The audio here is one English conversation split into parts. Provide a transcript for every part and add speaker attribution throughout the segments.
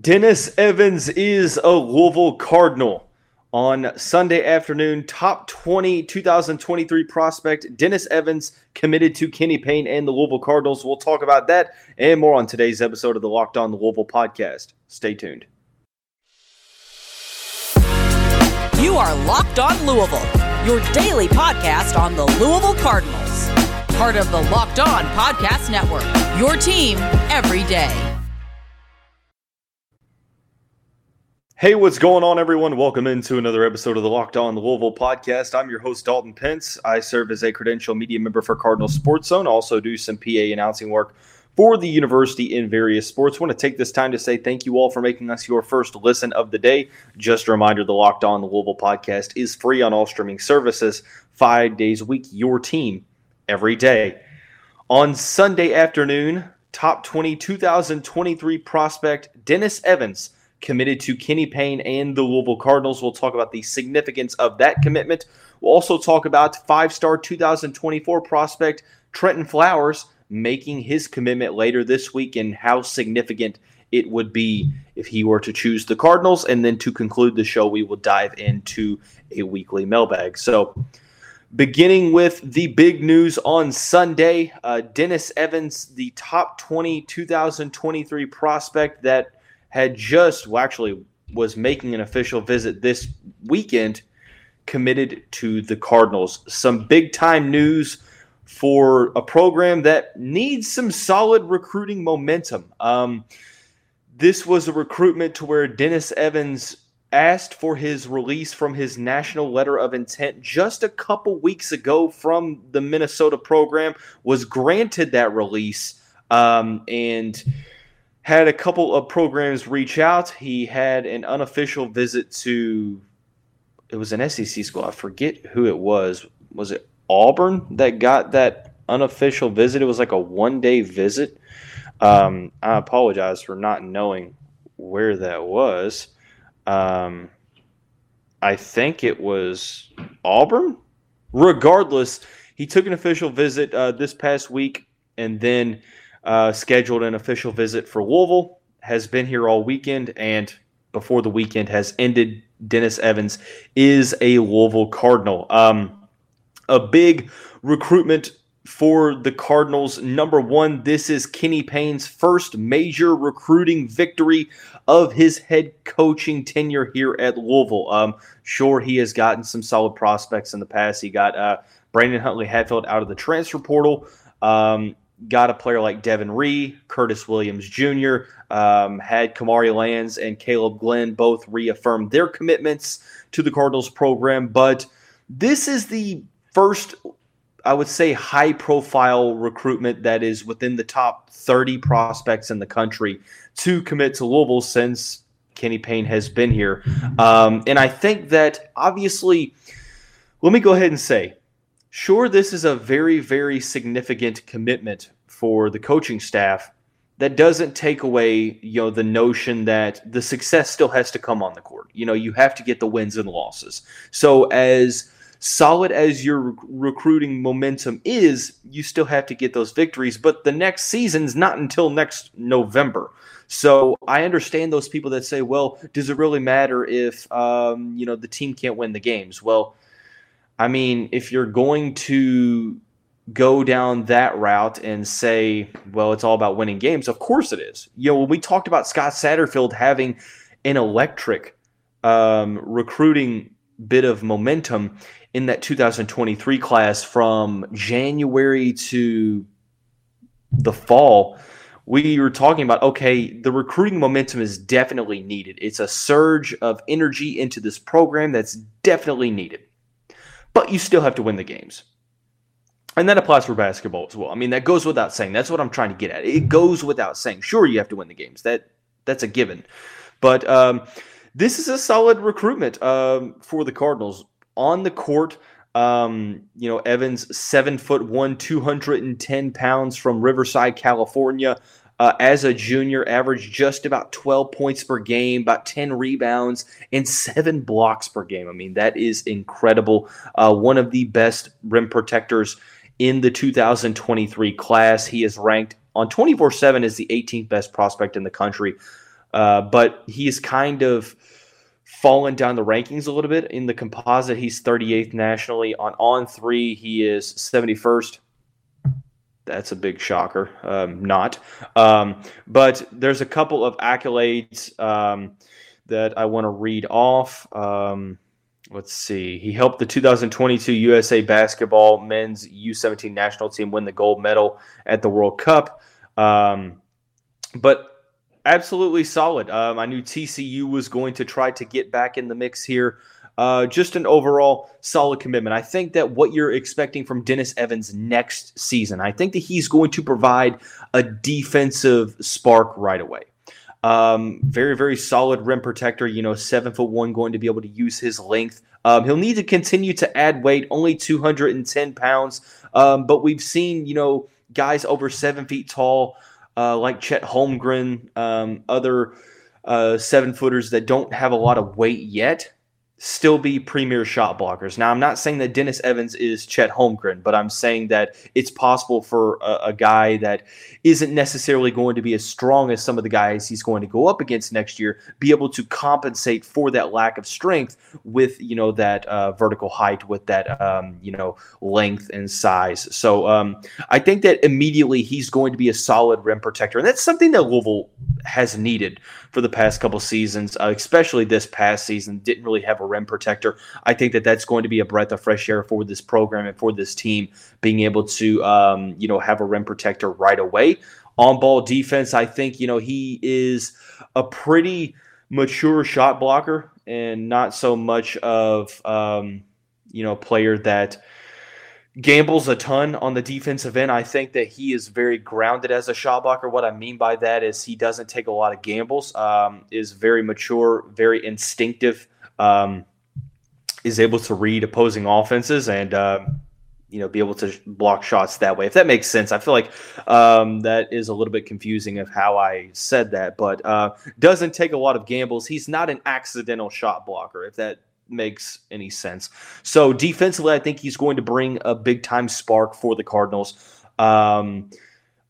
Speaker 1: Dennis Evans is a Louisville Cardinal. On Sunday afternoon, top 20 2023 prospect Dennis Evans committed to Kenny Payne and the Louisville Cardinals. We'll talk about that and more on today's episode of the Locked On Louisville podcast. Stay tuned.
Speaker 2: You are Locked On Louisville, your daily podcast on the Louisville Cardinals. Part of the Locked On Podcast Network, your team every day.
Speaker 1: Hey, what's going on, everyone? Welcome into another episode of the Locked On Louisville podcast. I'm your host, Dalton Pence. I serve as a credential media member for Cardinal Sports Zone, also do some PA announcing work for the university in various sports. Want to take this time to say thank you all for making us your first listen of the day. Just a reminder the Locked On Louisville podcast is free on all streaming services, five days a week, your team every day. On Sunday afternoon, top 20 2023 prospect Dennis Evans committed to Kenny Payne and the Louisville Cardinals. We'll talk about the significance of that commitment. We'll also talk about five star 2024 prospect Trentyn Flowers making his commitment later this week and how significant it would be if he were to choose the Cardinals. And then to conclude the show, we will dive into a weekly mailbag. So, beginning with the big news on Sunday, uh, Dennis Evans, the top 20 2023 prospect that had just, well, actually was making an official visit this weekend, committed to the Cardinals. Some big time news for a program that needs some solid recruiting momentum. Um, this was a recruitment to where Dennis Evans asked for his release from his national letter of intent just a couple weeks ago from the Minnesota program, was granted that release. Um, and had a couple of programs reach out. He had an unofficial visit to it was an SEC school. I forget who it was. Was it Auburn that got that unofficial visit? It was like a one day visit. Um, I apologize for not knowing where that was. Um, I think it was Auburn. Regardless, he took an official visit uh, this past week, and then uh, scheduled an official visit for Louisville, has been here all weekend, and before the weekend has ended, Dennis Evans is a Louisville Cardinal. Um, a big recruitment for the Cardinals. Number one, this is Kenny Payne's first major recruiting victory of his head coaching tenure here at Louisville. Um, sure, he has gotten some solid prospects in the past. He got uh, Brandon Huntley Hatfield out of the transfer portal. Um, got a player like Devin Ree, Curtis Williams Jr., um, had Kamari Lands and Caleb Glenn both reaffirmed their commitments to the Cardinals program. But this is the first, I would say, high profile recruitment that is within the top 30 prospects in the country to commit to Louisville since Kenny Payne has been here. Um, and I think that obviously, let me go ahead and say, sure, this is a very, very significant commitment for the coaching staff. That doesn't take away, you know, the notion that the success still has to come on the court. You know, you have to get the wins and losses. So as solid as your recruiting momentum is, you still have to get those victories. But the next season's not until next November. So I understand those people that say, "Well, does it really matter if um, you know the team can't win the games?" Well, I mean, if you're going to go down that route and say, well, it's all about winning games, of course it is. You know, when we talked about Scott Satterfield having an electric um, recruiting bit of momentum in that 2023 class from January to the fall, we were talking about okay, the recruiting momentum is definitely needed. It's a surge of energy into this program that's definitely needed but you still have to win the games. And that applies for basketball as well. I mean, that goes without saying. That's what I'm trying to get at. It goes without saying. Sure, you have to win the games. That that's a given. But um, this is a solid recruitment um, for the Cardinals on the court. Um, you know, Evans, seven foot one, 210 pounds from Riverside, California uh, as a junior, averaged just about 12 points per game, about 10 rebounds, and seven blocks per game. I mean, that is incredible. Uh, one of the best rim protectors in the 2023 class. He is ranked on 24 7 as the 18th best prospect in the country. uh, but he's kind of fallen down the rankings a little bit. In the composite, he's 38th nationally. On on three, he is 71st. That's a big shocker. Um, not. Um, but there's a couple of accolades um, that I want to read off. Um, let's see. He helped the 2022 USA basketball men's U17 national team win the gold medal at the World Cup. Um, but absolutely solid. Um, I knew TCU was going to try to get back in the mix here. Uh, just an overall solid commitment. I think that what you're expecting from Dennis Evans next season, I think that he's going to provide a defensive spark right away. Um, very, very solid rim protector. You know, seven foot one, going to be able to use his length. Um, he'll need to continue to add weight, only 210 pounds. Um, but we've seen, you know, guys over seven feet tall uh, like Chet Holmgren, um, other uh, seven footers that don't have a lot of weight yet, still be premier shot blockers. Now, I'm not saying that Dennis Evans is Chet Holmgren, but I'm saying that it's possible for a, a, guy that isn't necessarily going to be as strong as some of the guys he's going to go up against next year be able to compensate for that lack of strength with you know that uh, vertical height, with that um, you know length and size. So um, I think that immediately he's going to be a solid rim protector, and that's something that Louisville has needed for the past couple seasons, uh, especially this past season. Didn't really have a rim protector. I think that that's going to be a breath of fresh air for this program and for this team, being able to um, you know have a rim protector right away. On ball defense, I think you know he is a pretty mature shot blocker and not so much of um, you know player that gambles a ton on the defensive end. I think that he is very grounded as a shot blocker. What I mean by that is he doesn't take a lot of gambles, um, is very mature, very instinctive, um, is able to read opposing offenses and, uh, you know, be able to block shots that way. If that makes sense, I feel like um, that is a little bit confusing of how I said that, but uh, doesn't take a lot of gambles. He's not an accidental shot blocker. If that makes any sense. So defensively, I think he's going to bring a big time spark for the Cardinals. Um,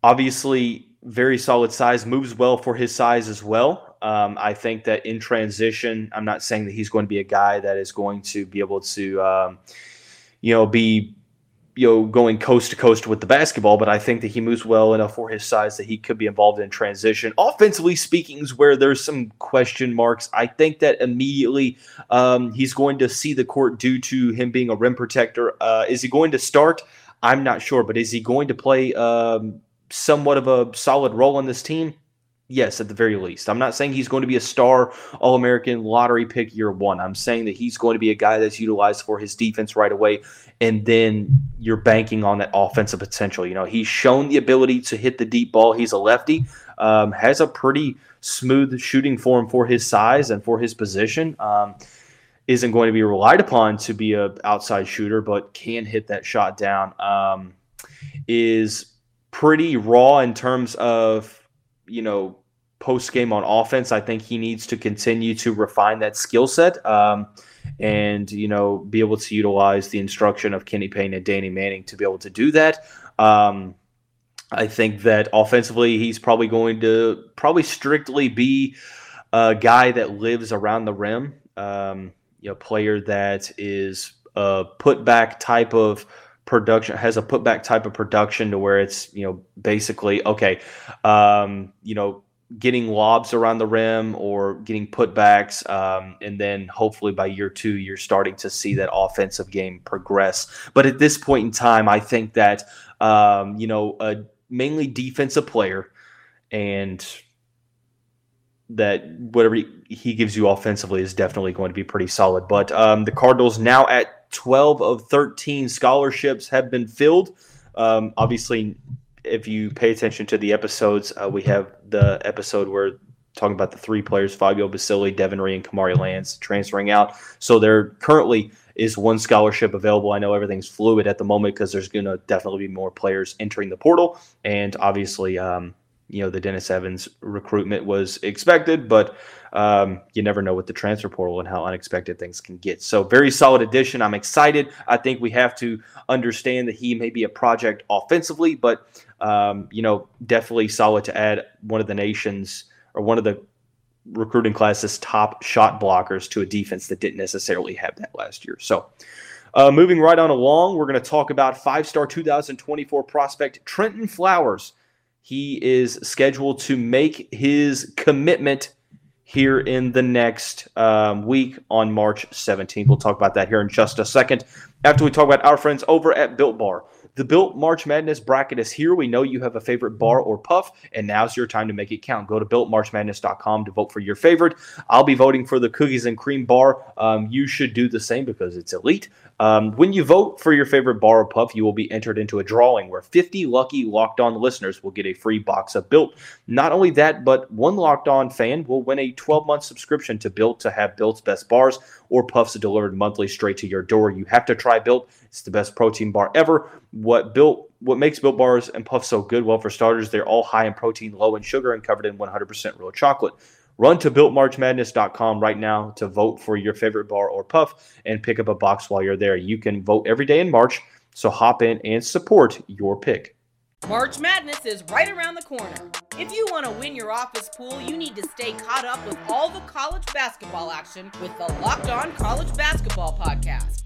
Speaker 1: obviously, very solid size, moves well for his size as well. Um, I think that in transition, I'm not saying that he's going to be a guy that is going to be able to, um, you know, be you know, going coast to coast with the basketball, but I think that he moves well enough for his size that he could be involved in transition. Offensively speaking, is where there's some question marks. I think that immediately um, he's going to see the court due to him being a rim protector. Uh, is he going to start? I'm not sure, but is he going to play um, somewhat of a solid role on this team? Yes, at the very least. I'm not saying he's going to be a star All American lottery pick year one. I'm saying that he's going to be a guy that's utilized for his defense right away. And then you're banking on that offensive potential. You know, he's shown the ability to hit the deep ball. He's a lefty, um, has a pretty smooth shooting form for his size and for his position. Um, isn't going to be relied upon to be a outside shooter, but can hit that shot down. Um, is pretty raw in terms of you know, post game on offense. I think he needs to continue to refine that skill set um, and, you know, be able to utilize the instruction of Kenny Payne and Danny Manning to be able to do that. Um, I think that offensively, he's probably going to probably strictly be a guy that lives around the rim, um, you know, player that is a putback type of production has a putback type of production to where it's you know basically okay um, you know getting lobs around the rim or getting putbacks um, and then hopefully by year two you're starting to see that offensive game progress. But at this point in time i think that um, you know a mainly defensive player and that whatever he gives you offensively is definitely going to be pretty solid. But um, the cardinals now at 12 of 13 scholarships have been filled. Um, obviously, if you pay attention to the episodes, uh, we have the episode where talking about the three players, Fabio Basili, Devin Ree, and Kamari Lands transferring out. So there currently is one scholarship available. I know everything's fluid at the moment because there's going to definitely be more players entering the portal. And obviously, um, you know, the Dennis Evans recruitment was expected, but um, you never know with the transfer portal and how unexpected things can get. So, very solid addition. I'm excited. I think we have to understand that he may be a project offensively, but, um, you know, definitely solid to add one of the nation's or one of the recruiting class's top shot blockers to a defense that didn't necessarily have that last year. So, uh, moving right on along, we're going to talk about five star 2024 prospect Trentyn Flowers. He is scheduled to make his commitment here in the next um, week on March 17th. We'll talk about that here in just a second after we talk about our friends over at Built Bar. The Built March Madness bracket is here. We know you have a favorite bar or puff, and now's your time to make it count. Go to builtmarchmadness.com to vote for your favorite. I'll be voting for the cookies and cream bar. Um, you should do the same because it's elite. Um, when you vote for your favorite bar or puff, you will be entered into a drawing where 50 lucky locked on listeners will get a free box of Built. Not only that, but one locked on fan will win a 12 month subscription to Built to have Built's best bars or puffs delivered monthly straight to your door. You have to try Built. It's the best protein bar ever. What Built what makes Built bars and puffs so good? Well, for starters, they're all high in protein, low in sugar, and covered in 100% real chocolate. Run to builtmarchmadness.com right now to vote for your favorite bar or puff and pick up a box while you're there. You can vote every day in March, so hop in and support your pick.
Speaker 2: March Madness is right around the corner. If you want to win your office pool, you need to stay caught up with all the college basketball action with the Locked On College Basketball Podcast.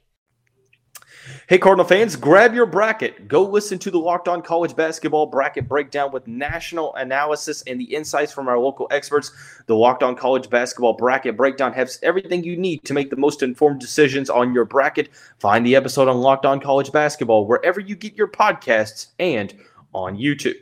Speaker 1: Hey, Cardinal fans, grab your bracket. Go listen to the Locked On College Basketball Bracket Breakdown with national analysis and the insights from our local experts. The Locked On College Basketball Bracket Breakdown has everything you need to make the most informed decisions on your bracket. Find the episode on Locked On College Basketball wherever you get your podcasts and on YouTube.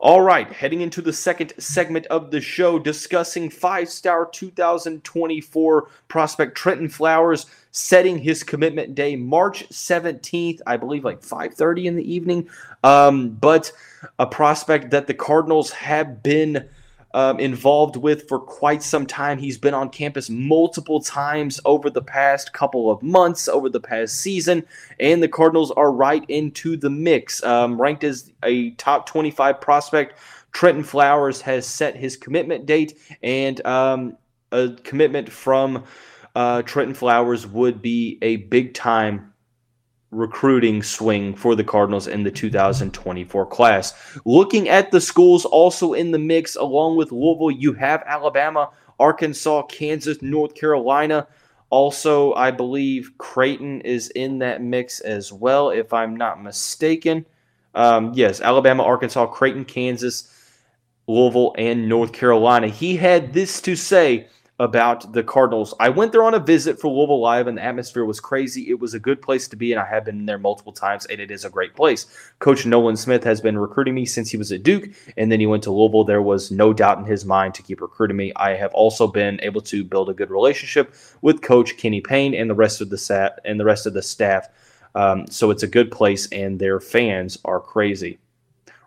Speaker 1: All right, heading into the second segment of the show, discussing five star 2024 prospect Trentyn Flowers setting his commitment day March 17th, I believe like 5:30 in the evening. Um, but a prospect that the Cardinals have been um, involved with for quite some time. He's been on campus multiple times over the past couple of months, over the past season, and the Cardinals are right into the mix. Um, ranked as a top 25 prospect, Trentyn Flowers has set his commitment date, and um, a commitment from uh, Trentyn Flowers would be a big time recruiting swing for the Cardinals in the 2024 class. Looking at the schools also in the mix, along with Louisville, you have Alabama, Arkansas, Kansas, North Carolina. Also, I believe Creighton is in that mix as well, if I'm not mistaken. Um, yes, Alabama, Arkansas, Creighton, Kansas, Louisville, and North Carolina. He had this to say about the Cardinals. I went there on a visit for Louisville Live, and the atmosphere was crazy. It was a good place to be, and I have been there multiple times, and it is a great place. Coach Nolan Smith has been recruiting me since he was at Duke, and then he went to Louisville. There was no doubt in his mind to keep recruiting me. I have also been able to build a good relationship with Coach Kenny Payne and the rest of the sat and the rest of the staff. Um, so it's a good place, and their fans are crazy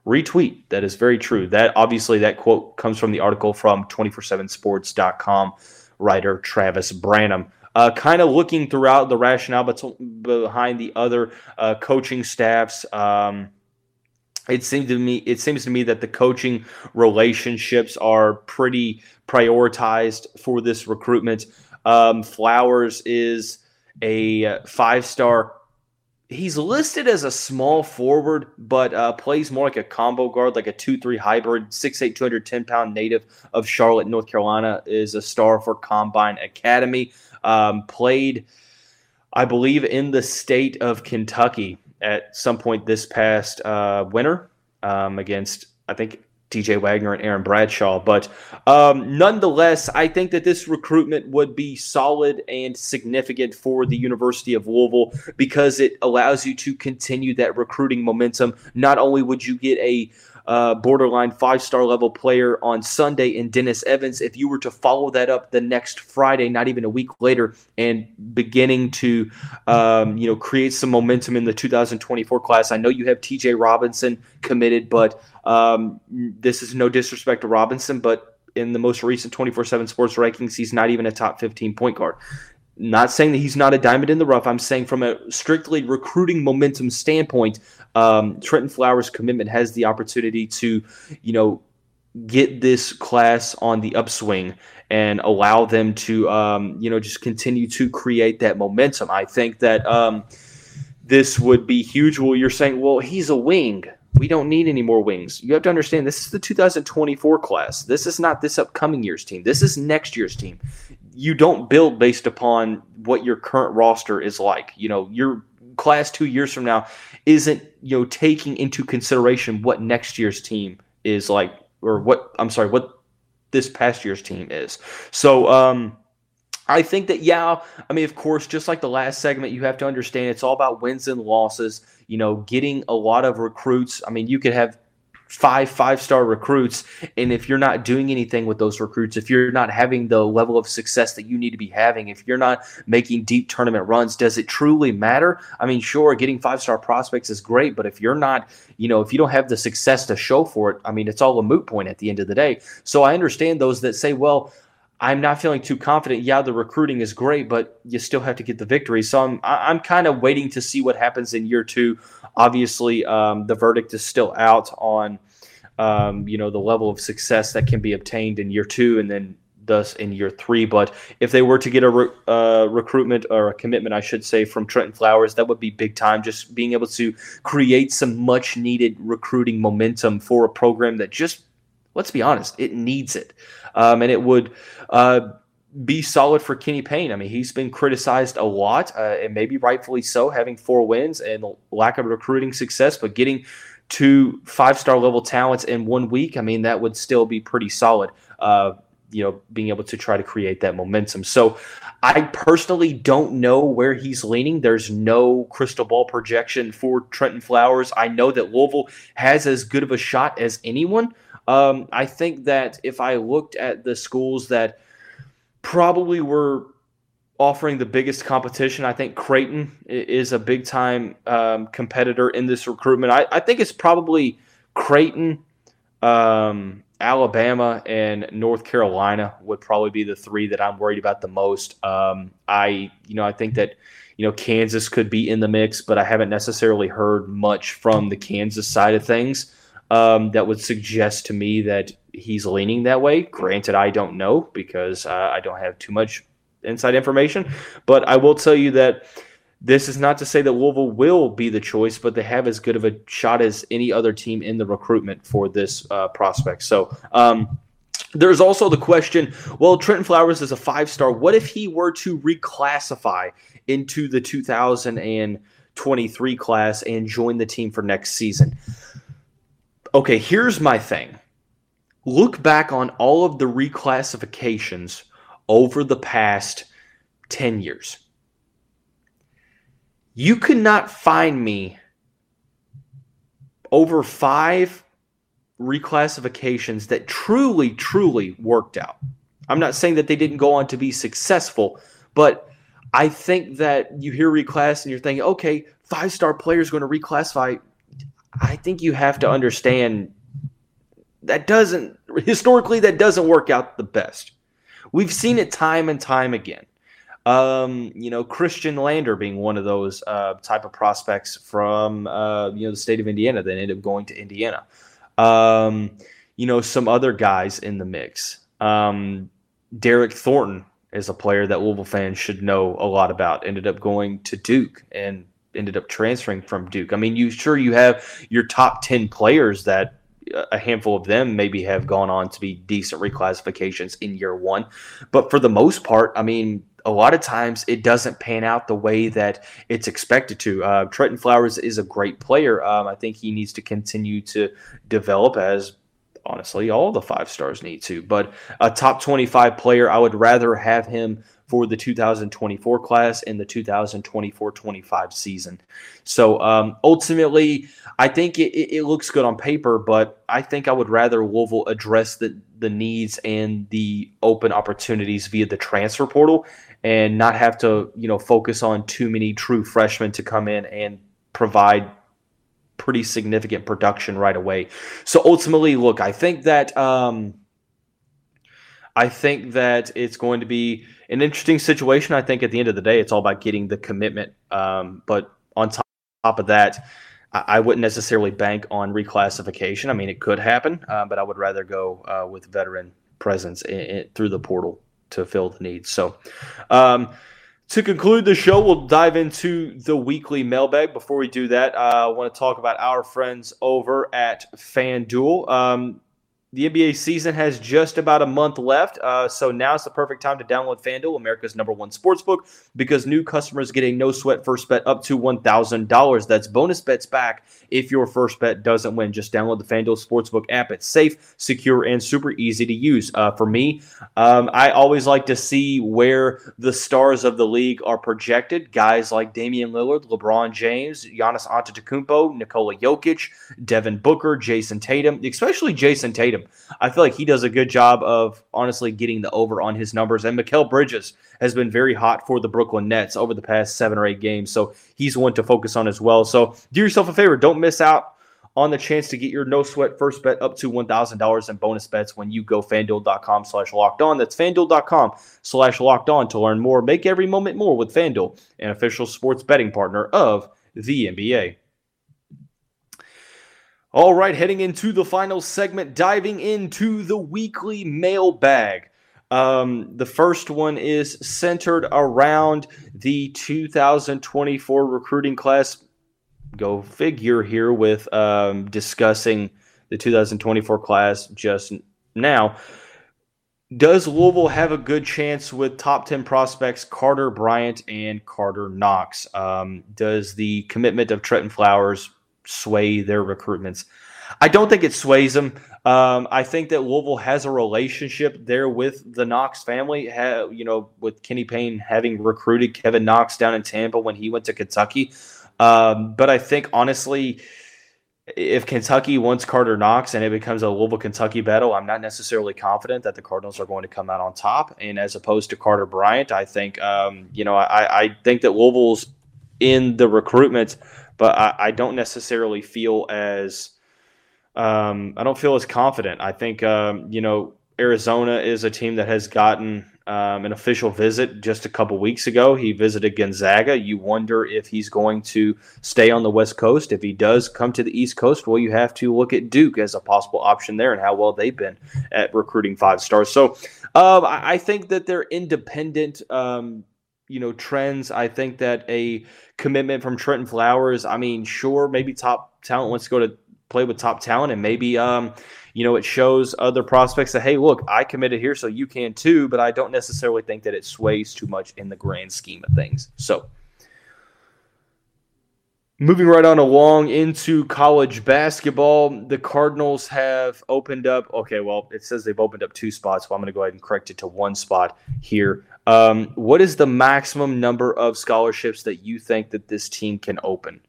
Speaker 1: retweet. That is very true. That obviously that quote comes from the article from 247sports.com writer Travis Branham. Uh, kind of looking throughout the rationale behind the other uh, coaching staffs. Um, it seems to me it seems to me that the coaching relationships are pretty prioritized for this recruitment. Um, Flowers is a five star he's listed as a small forward, but uh, plays more like a combo guard, like a 2 3 hybrid. 6'8, 210 pound native of Charlotte, North Carolina, is a star for Combine Academy. Um, played, I believe, in the state of Kentucky at some point this past uh, winter um, against, I think, DJ Wagner and Aaron Bradshaw. But um, nonetheless, I think that this recruitment would be solid and significant for the University of Louisville because it allows you to continue that recruiting momentum. Not only would you get a uh, borderline five star level player on Sunday in Dennis Evans, if you were to follow that up the next Friday, not even a week later, and beginning to um, you know create some momentum in the 2024 class. I know you have T.J. Robinson committed, but um, this is no disrespect to Robinson, but in the most recent 24 7 sports rankings, he's not even a top 15 point guard. Not saying that he's not a diamond in the rough. I'm saying from a strictly recruiting momentum standpoint, um, Trentyn Flowers' commitment has the opportunity to, you know, get this class on the upswing and allow them to, um, you know, just continue to create that momentum. I think that um, this would be huge. Well, you're saying, well, he's a wing. We don't need any more wings. You have to understand this is the 2024 class. This is not this upcoming year's team. This is next year's team. You don't build based upon what your current roster is like. You know, your class two years from now isn't, you know, taking into consideration what next year's team is like, or what, I'm sorry, what this past year's team is. So, um, I think that, yeah, I mean, of course, just like the last segment, you have to understand it's all about wins and losses, you know, getting a lot of recruits. I mean, you could have five five star recruits and if you're not doing anything with those recruits if you're not having the level of success that you need to be having if you're not making deep tournament runs does it truly matter? I mean sure getting five star prospects is great but if you're not you know if you don't have the success to show for it i mean it's all a moot point at the end of the day. So i understand those that say well I'm not feeling too confident. Yeah, the recruiting is great, but you still have to get the victory. So I'm I'm kind of waiting to see what happens in year two. Obviously, um, the verdict is still out on um, you know the level of success that can be obtained in year two, and then thus in year three. But if they were to get a re- uh, recruitment or a commitment, I should say, from Trentyn Flowers, that would be big time. Just being able to create some much needed recruiting momentum for a program that just let's be honest, it needs it. Um, and it would uh, be solid for Kenny Payne. I mean, he's been criticized a lot, uh, and maybe rightfully so, having four wins and lack of recruiting success, but getting two five star level talents in one week, I mean, that would still be pretty solid. Uh, you know, being able to try to create that momentum. So, I personally don't know where he's leaning. There's no crystal ball projection for Trentyn Flowers. I know that Louisville has as good of a shot as anyone. Um, I think that if I looked at the schools that probably were offering the biggest competition, I think Creighton is a big time um, competitor in this recruitment. I, I, think it's probably Creighton, um, Alabama, and North Carolina would probably be the three that I'm worried about the most. Um, I, you know, I think that you know Kansas could be in the mix, but I haven't necessarily heard much from the Kansas side of things um, that would suggest to me that he's leaning that way. Granted, I don't know because uh, I don't have too much inside information, but I will tell you that this is not to say that Louisville will be the choice, but they have as good of a shot as any other team in the recruitment for this uh, prospect. So, um, there's also the question well, Trentyn Flowers is a five star. What if he were to reclassify into the 2023 class and join the team for next season? Okay, here's my thing. Look back on all of the reclassifications over the past 10 years. You could not find me over five reclassifications that truly, truly worked out. I'm not saying that they didn't go on to be successful, but I think that you hear reclass and you're thinking, okay, five star players going to reclassify. I think you have to understand that doesn't historically that doesn't work out the best. We've seen it time and time again. Um, you know, Khristian Lander being one of those uh, type of prospects from uh, you know the state of Indiana that ended up going to Indiana. Um, you know, some other guys in the mix. Um, Derryck Thornton is a player that Louisville fans should know a lot about. Ended up going to Duke and ended up transferring from Duke. I mean, you sure you have your top 10 players that a handful of them maybe have gone on to be decent reclassifications in year one. But for the most part, I mean, a lot of times it doesn't pan out the way that it's expected to. Uh, Trentyn Flowers is a great player. Um, I think he needs to continue to develop as honestly all the five stars need to. But a top 25 player, I would rather have him for the 2024 class and the 2024-25 season. So um, ultimately, I think it, it, looks good on paper, but I think I would rather Louisville address the the needs and the open opportunities via the transfer portal, and not have to you know focus on too many true freshmen to come in and provide pretty significant production right away. So ultimately, look, I think that. Um, I think that it's going to be an interesting situation. I think at the end of the day, it's all about getting the commitment. Um, but on top of that, I, I, wouldn't necessarily bank on reclassification. I mean, it could happen, uh, but I would rather go uh, with veteran presence in, in, through the portal to fill the needs. So, um, to conclude the show, we'll dive into the weekly mailbag. Before we do that, uh, I want to talk about our friends over at FanDuel. Um, the NBA season has just about a month left, uh, so now's the perfect time to download FanDuel, America's number one sportsbook, because new customers get a no sweat first bet up to $1,000. That's bonus bets back if your first bet doesn't win. Just download the FanDuel Sportsbook app. It's safe, secure, and super easy to use. Uh, for me, um, I always like to see where the stars of the league are projected. Guys like Damian Lillard, LeBron James, Giannis Antetokounmpo, Nikola Jokic, Devin Booker, Jayson Tatum, especially Jayson Tatum. I feel like he does a good job of honestly getting the over on his numbers. And Mikal Bridges has been very hot for the Brooklyn Nets over the past seven or eight games. So he's one to focus on as well. So do yourself a favor. Don't miss out on the chance to get your no sweat first bet up to $1,000 in bonus bets when you go fanduel.com slash locked on. That's fanduel.com slash locked on to learn more. Make every moment more with Fanduel, an official sports betting partner of the NBA. All right, heading into the final segment, diving into the weekly mailbag. Um, the first one is centered around the 2024 recruiting class. Go figure here with um, discussing the 2024 class just now. Does Louisville have a good chance with top 10 prospects Carter Bryant and Carter Knox? Um, does the commitment of Trentyn Flowers sway their recruitments. I don't think it sways them. Um, I think that Louisville has a relationship there with the Knox family. Ha, you know, with Kenny Payne having recruited Kevin Knox down in Tampa when he went to Kentucky. Um, but I think honestly, if Kentucky wants Carter Knox and it becomes a Louisville Kentucky battle, I'm not necessarily confident that the Cardinals are going to come out on top. And as opposed to Carter Bryant, I think um, you know I, I think that Louisville's in the recruitment but I, I don't necessarily feel as um, I don't feel as confident. I think um, you know Arizona is a team that has gotten um, an official visit just a couple weeks ago. He visited Gonzaga. You wonder if he's going to stay on the West Coast. If he does come to the East Coast, well, you have to look at Duke as a possible option there and how well they've been at recruiting five stars. So uh, I think that they're independent um, you know trends. I think that a commitment from Trentyn Flowers. I mean, sure, maybe top talent wants to go to play with top talent, and maybe um, you know it shows other prospects that hey, look, I committed here, so you can too. But I don't necessarily think that it sways too much in the grand scheme of things. So. Moving right on along into college basketball, the Cardinals have opened up. Okay, well, it says they've opened up two spots, so I'm going to go ahead and correct it to one spot here. Um, what is the maximum number of scholarships that you think that this team can open?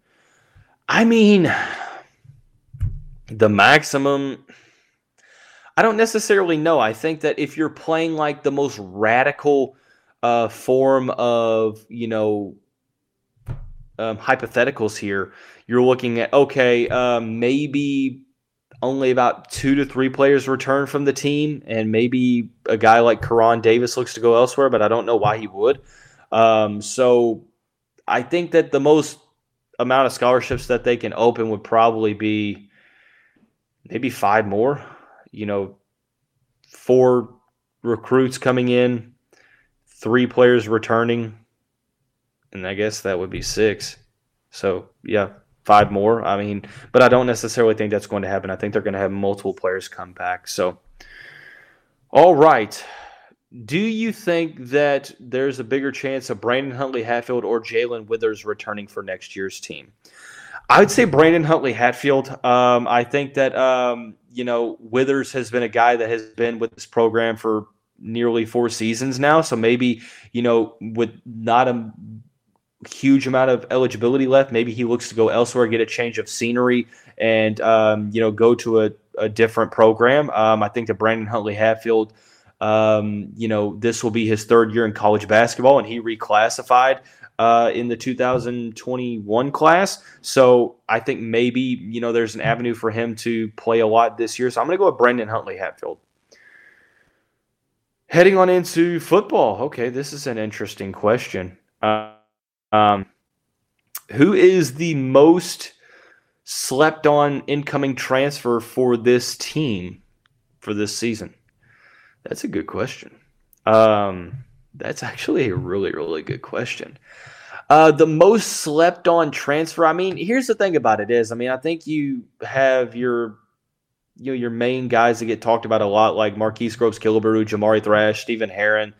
Speaker 1: I mean, the maximum. I don't necessarily know. I think that if you're playing like the most radical uh, form of, you know, um, hypotheticals here, you're looking at okay, um, maybe only about two to three players return from the team, and maybe a guy like Karan Davis looks to go elsewhere, but I don't know why he would. Um, so I think that the most amount of scholarships that they can open would probably be maybe five more. You know, four recruits coming in, three players returning, and I guess that would be six. So yeah, five more. I mean, but I don't necessarily think that's going to happen. I think they're going to have multiple players come back. So, all right. Do you think that there's a bigger chance of Brandon Huntley Hatfield or Jae'Lyn Withers returning for next year's team? I would say Brandon Huntley Hatfield. Um, I think that um, you know Withers has been a guy that has been with this program for nearly four seasons now. So maybe you know with not a huge amount of eligibility left. Maybe he looks to go elsewhere, get a change of scenery, and um, you know go to a, a different program. Um, I think that Brandon Huntley Hatfield, um, you know, this will be his third year in college basketball, and he reclassified. Uh, in the 2021 class. So I think maybe, you know, there's an avenue for him to play a lot this year. So I'm going to go with Brandon Huntley Hatfield. Heading on into football. Okay, this is an interesting question. Uh, um, who is the most slept on incoming transfer for this team for this season? That's a good question. Um, that's actually a really, really good question. Uh, the most slept on transfer. I mean, here's the thing about it is, I mean, I think you have your you know your main guys that get talked about a lot, like Marquise Groves Killebrew, Jamari Thrash, Stephen Herron,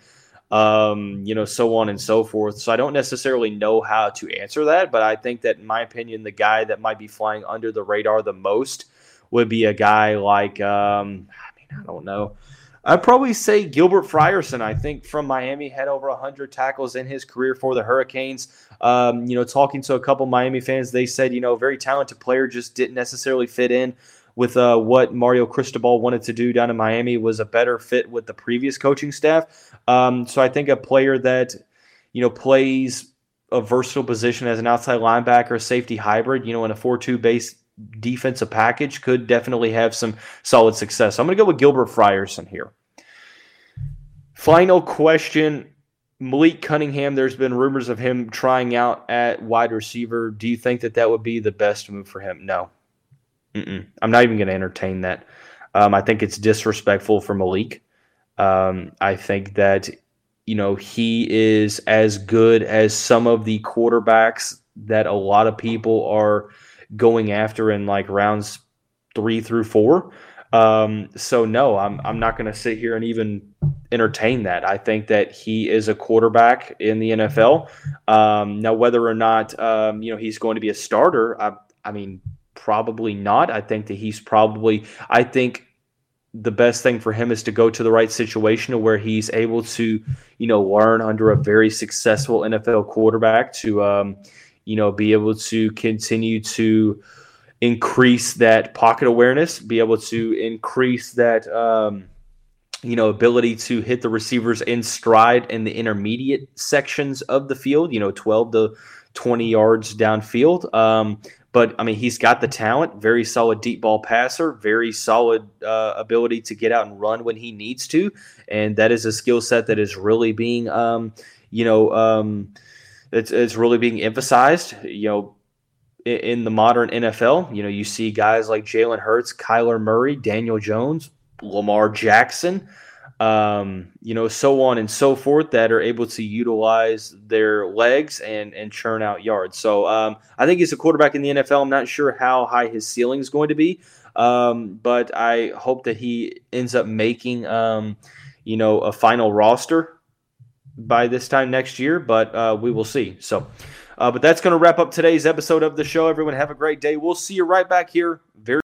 Speaker 1: um, you know, so on and so forth. So I don't necessarily know how to answer that, but I think that in my opinion, the guy that might be flying under the radar the most would be a guy like um, I mean, I don't know. I'd probably say Gilbert Frierson. I think from Miami had over 100 tackles in his career for the Hurricanes. Um, you know, talking to a couple Miami fans, they said, you know, very talented player, just didn't necessarily fit in with uh, what Mario Cristobal wanted to do down in Miami was a better fit with the previous coaching staff. Um, so I think a player that you know plays a versatile position as an outside linebacker, safety hybrid, you know, in a four-two base defensive package, could definitely have some solid success. So I'm going to go with Gilbert Frierson here. Final question. Malik Cunningham, there's been rumors of him trying out at wide receiver. Do you think that that would be the best move for him? No, Mm-mm. I'm not even going to entertain that. Um, I think it's disrespectful for Malik. Um, I think that you know he is as good as some of the quarterbacks that a lot of people are going after in like rounds three through four. Um, so no, I'm I'm not going to sit here and even entertain that. I think that he is a quarterback in the NFL. Um, now, whether or not um, you know he's going to be a starter, I, I mean, Probably not. I think that he's probably, I think the best thing for him is to go to the right situation where he's able to, you know, learn under a very successful NFL quarterback to, um, you know, be able to continue to increase that pocket awareness, be able to increase that, um, you know, ability to hit the receivers in stride in the intermediate sections of the field, you know, 12 to 20 yards downfield. Um, but I mean, he's got the talent, very solid deep ball passer, very solid uh, ability to get out and run when he needs to, and that is a skill set that is really being, um, you know, um, it's it's really being emphasized. You know, in, in the modern NFL, you know, you see guys like Jalen Hurts, Kyler Murray, Daniel Jones, Lamar Jackson um, you know, so on and so forth that are able to utilize their legs and and churn out yards. So um, I think he's a quarterback in the NFL. I'm not sure how high his ceiling is going to be, um, but I hope that he ends up making, um, you know, a final roster by this time next year. But uh, we will see. So. Uh, but that's going to wrap up today's episode of the show. Everyone, have a great day. We'll see you right back here very